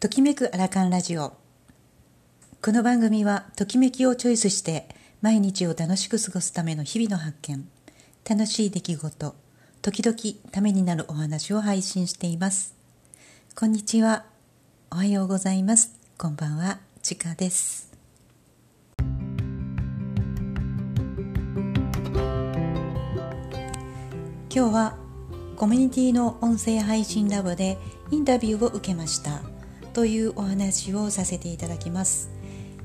ときめくアラカンラジオ。この番組はときめきをチョイスして毎日を楽しく過ごすための日々の発見。楽しい出来事。時々ためになるお話を配信しています。こんにちは。おはようございます。こんばんは。ちかです。今日はコミュニティの音声配信ラボでインタビューを受けました。というお話をさせていただきます。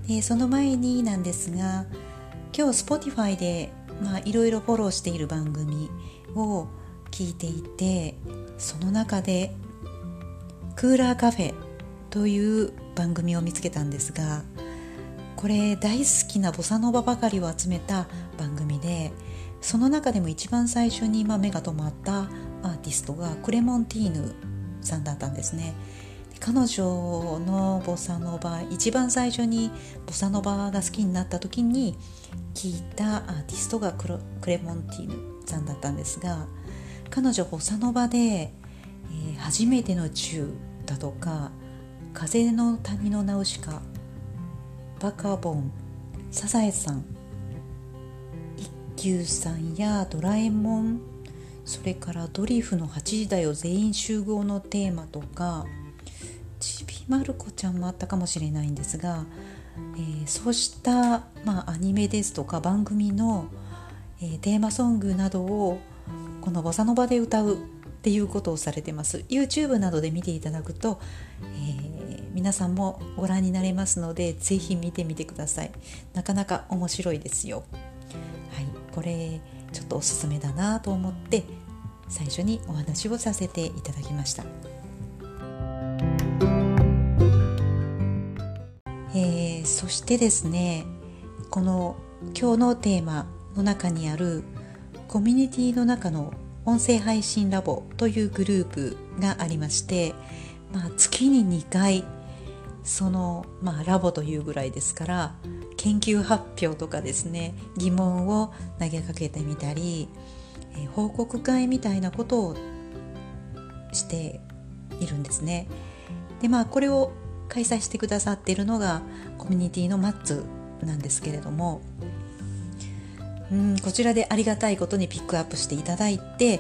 でその前になんですが今日 Spotify でいろいろフォローしている番組を聞いていてその中でクーラーカフェという番組を見つけたんですがこれ大好きなボサノバばかりを集めた番組でその中でも一番最初に目が留まったアーティストがクレモンティーヌさんだったんですね。彼女のボサノバ一番最初にボサノバが好きになった時に聞いたアーティストがクレモンティーヌさんだったんですが彼女ボサノバで、えー、初めての宙だとか風の谷のナウシカバカボンサザエさん一休さんやドラえもんそれからドリフの8時だよ全員集合のテーマとかちびまる子ちゃんもあったかもしれないんですが、えー、そうした、まあ、アニメですとか番組の、えー、テーマソングなどをこのボサノバで歌うっていうことをされてます。YouTube などで見ていただくと、えー、皆さんもご覧になれますのでぜひ見てみてください。なかなか面白いですよ。はい。これちょっとおすすめだなと思って最初にお話をさせていただきました。そしてですねこの今日のテーマの中にあるコミュニティの中の音声配信ラボというグループがありまして、まあ、月に2回その、まあ、ラボというぐらいですから研究発表とかですね疑問を投げかけてみたり、え報告会みたいなことをしているんですね。でまあこれを開催してくださっているのがコミュニティのマッツなんですけれどもうんこちらでありがたいことにピックアップしていただいて、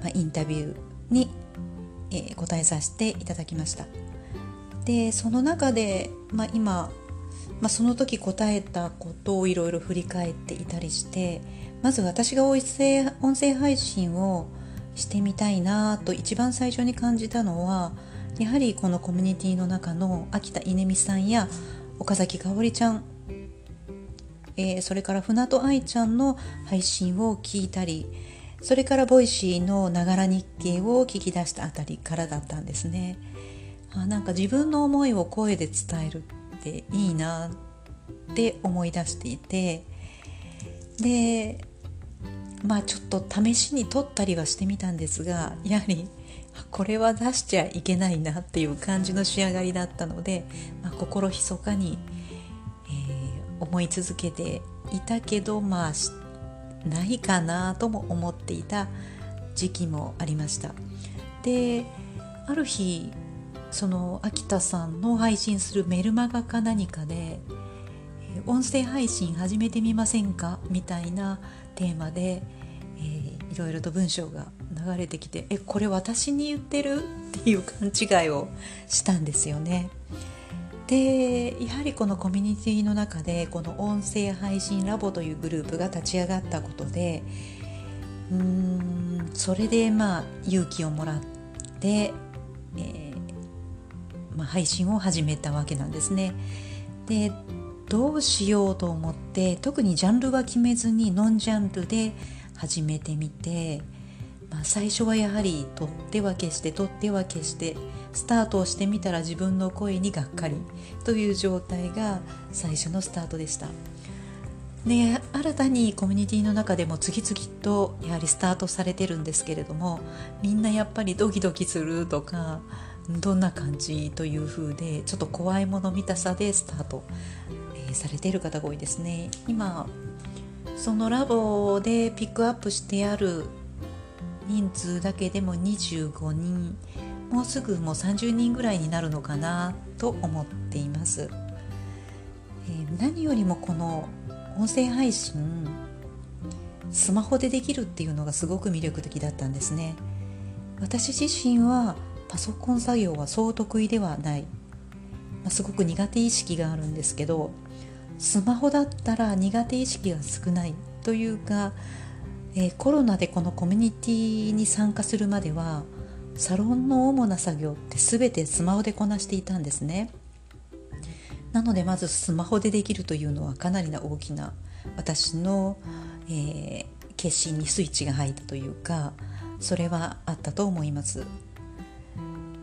まあ、インタビューに、えー、答えさせていただきました。でその中で、まあ、今まあ、その時答えたことをいろいろ振り返っていたりしてまず私が音声音声配信をしてみたいなと一番最初に感じたのはやはりこのコミュニティの中の秋田稲美さんや岡崎香織ちゃん、えー、それから船戸愛ちゃんの配信を聞いたりそれから Voicy のながら日経を聞き出したあたりからだったんですね。あなんか自分の思いを声で伝えるっていいなって思い出していてでまあちょっと試しに撮ったりはしてみたんですがやはりこれは出しちゃいけないなっていう感じの仕上がりだったので、まあ、心密かに、えー、思い続けていたけどまあないかなとも思っていた時期もありました。である日その秋田さんの配信するメルマガか何かで音声配信始めてみませんか？みたいなテーマで、えー、いろいろと文章が流れてきてえこれ私に言ってる？っていう勘違いをしたんですよね。でやはりこのコミュニティの中でこの音声配信ラボというグループが立ち上がったことでうーんそれでまあ勇気をもらって、えー、まあ、配信を始めたわけなんですね。でどうしようと思って特にジャンルは決めずにノンジャンルで始めてみてまあ、最初はやはり取っては消して取っては消してスタートをしてみたら自分の声にがっかりという状態が最初のスタートでした。で新たにコミュニティの中でも次々とやはりスタートされてるんですけれどもみんなやっぱりドキドキするとかどんな感じという風でちょっと怖いもの見たさでスタート、えー、されている方が多いですね今そのラボでピックアップしてある人数だけでも25人もうすぐもう30人ぐらいになるのかなと思っています、えー、何よりもこの音声配信スマホでできるっていうのがすごく魅力的だったんですね。私自身はパソコン作業はそう得意ではない、まあ、すごく苦手意識があるんですけどスマホだったら苦手意識が少ないというか、えー、コロナでこのコミュニティに参加するまではサロンの主な作業って全てスマホでこなしていたんですね。なのでまずスマホでできるというのはかなりな大きな私の、えー、決心にスイッチが入ったというかそれはあったと思います。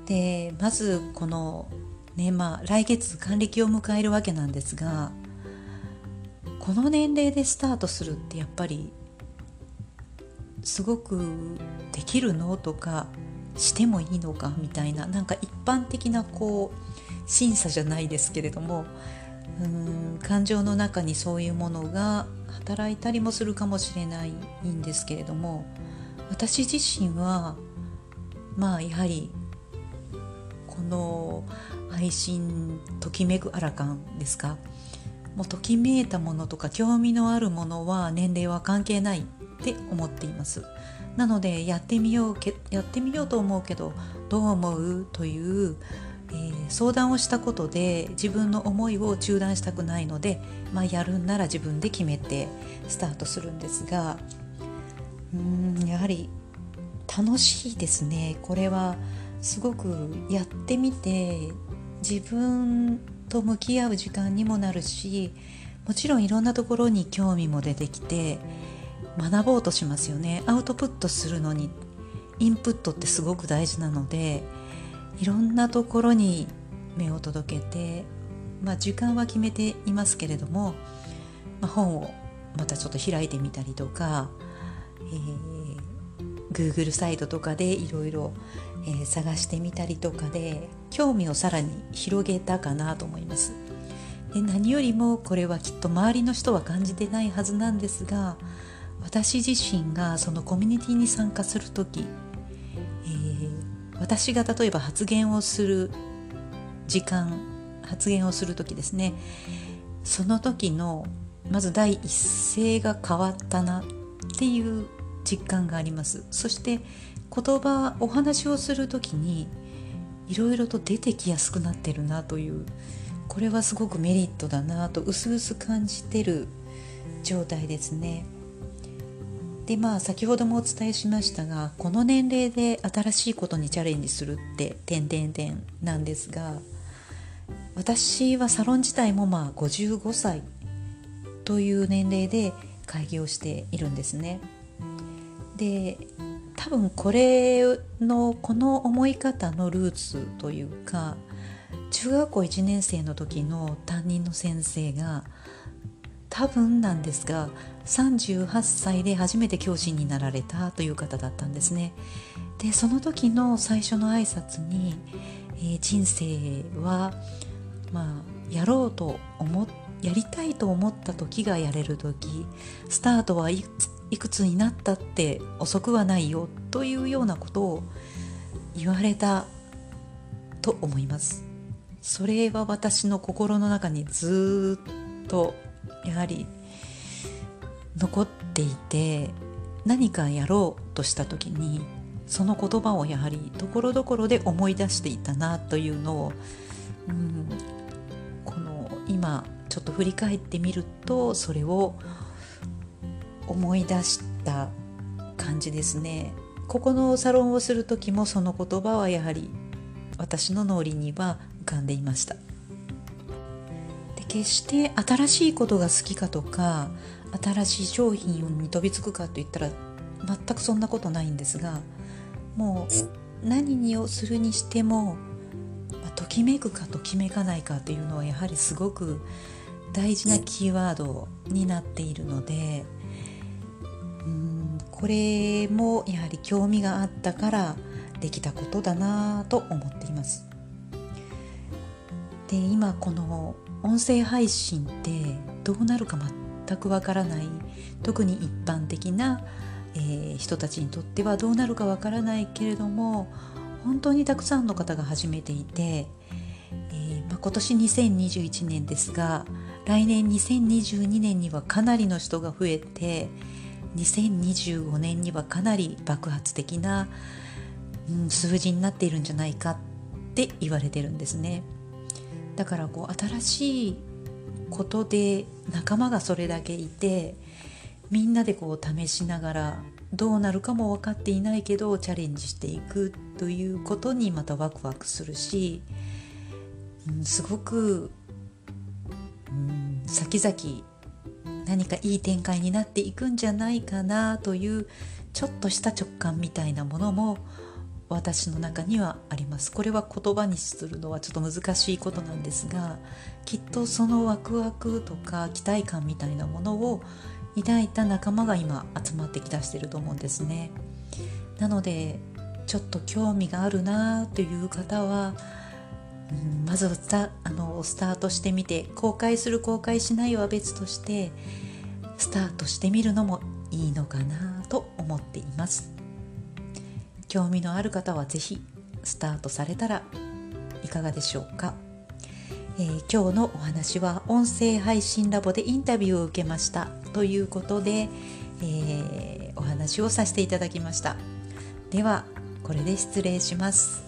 でまずこのねまあ来月還暦を迎えるわけなんですがこの年齢でスタートするってやっぱりすごくできるの？とかしてもいいのか？みたいななんか一般的なこう審査じゃないですけれどもうん感情の中にそういうものが働いたりもするかもしれないんですけれども私自身はまあやはりこの配信ときめくアラカンですか？もうときめいたものとか興味のあるものは年齢は関係ないって思っています。なのでやってみようけやってみようと思うけどどう思うという、えー、相談をしたことで自分の思いを中断したくないので、まあ、やるんなら自分で決めてスタートするんですがうんやはり楽しいですね。これはすごくやってみて自分と向き合う時間にもなるしもちろんいろんなところに興味も出てきて学ぼうとしますよねアウトプットするのにインプットってすごく大事なのでいろんなところに目を届けて、まあ、時間は決めていますけれども、まあ、本をまたちょっと開いてみたりとか、えー、Google サイトとかでいろいろ探してみたりとかで興味をさらに広げたかなと思います。で何よりもこれはきっと周りの人は感じてないはずなんですが私自身がそのコミュニティに参加する時、えー、私が例えば発言をする時間発言をする時ですねその時のまず第一声が変わったなっていう実感がありますそして言葉お話をする時にいろいろと出てきやすくなってるなというこれはすごくメリットだなと薄々感じてる状態ですね。でまあ先ほどもお伝えしましたがこの年齢で新しいことにチャレンジするって点々点なんですが私はサロン自体もまあ55歳という年齢で開業しているんですね。で多分これのこの思い方のルーツというか中学校1年生の時の担任の先生が多分なんですが38歳で初めて教師になられたという方だったんですね。でその時の最初の挨拶に、えー、人生は、まあ、やろうと思やりたいと思った時がやれる時スタートはいくつになったって遅くはないよというようなことを言われたと思いますそれは私の心の中にずっとやはり残っていて何かやろうとした時にその言葉をやはりところどころで思い出していたなというのを、うん、この今ちょっと振り返ってみるとそれを思い出した感じですね。ここのサロンをする時もその言葉はやはり私の脳裏には浮かんでいました。決して新しいことが好きかとか新しい商品に飛びつくかといったら全くそんなことないんですがもう何をするにしても、まあ、ときめくかときめかないかというのはやはりすごく大事なキーワードになっているのでうんこれもやはり興味があったからできたことだなと思っています。で今この音声配信ってどうなるか全くわからない特に一般的な、えー、人たちにとってはどうなるかわからないけれども本当にたくさんの方が始めていて、えー、まあ、今年2021年ですが来年2022年にはかなりの人が増えて2025年にはかなり爆発的な、うん、数字になっているんじゃないかって言われてるんですね。だからこう新しいことで仲間がそれだけいてみんなでこう試しながらどうなるかも分かっていないけどチャレンジしていくということにまたワクワクするし、うん、すごく、うん、先々何かいい展開になっていくんじゃないかなというちょっとした直感みたいなものも私の中にはあります。これは言葉にするのはちょっと難しいことなんですがきっとそのワクワクとか期待感みたいなものを抱いた仲間が今集まってきだしてると思うんですね。なのでちょっと興味があるなという方は、うん、まずスタあのスタートしてみて公開する公開しないは別としてスタートしてみるのもいいのかなと思っています。興味のある方は是非スタートされたらいかがでしょうか、えー、今日のお話は音声配信ラボでインタビューを受けましたということで、えー、お話をさせていただきました。ではこれで失礼します。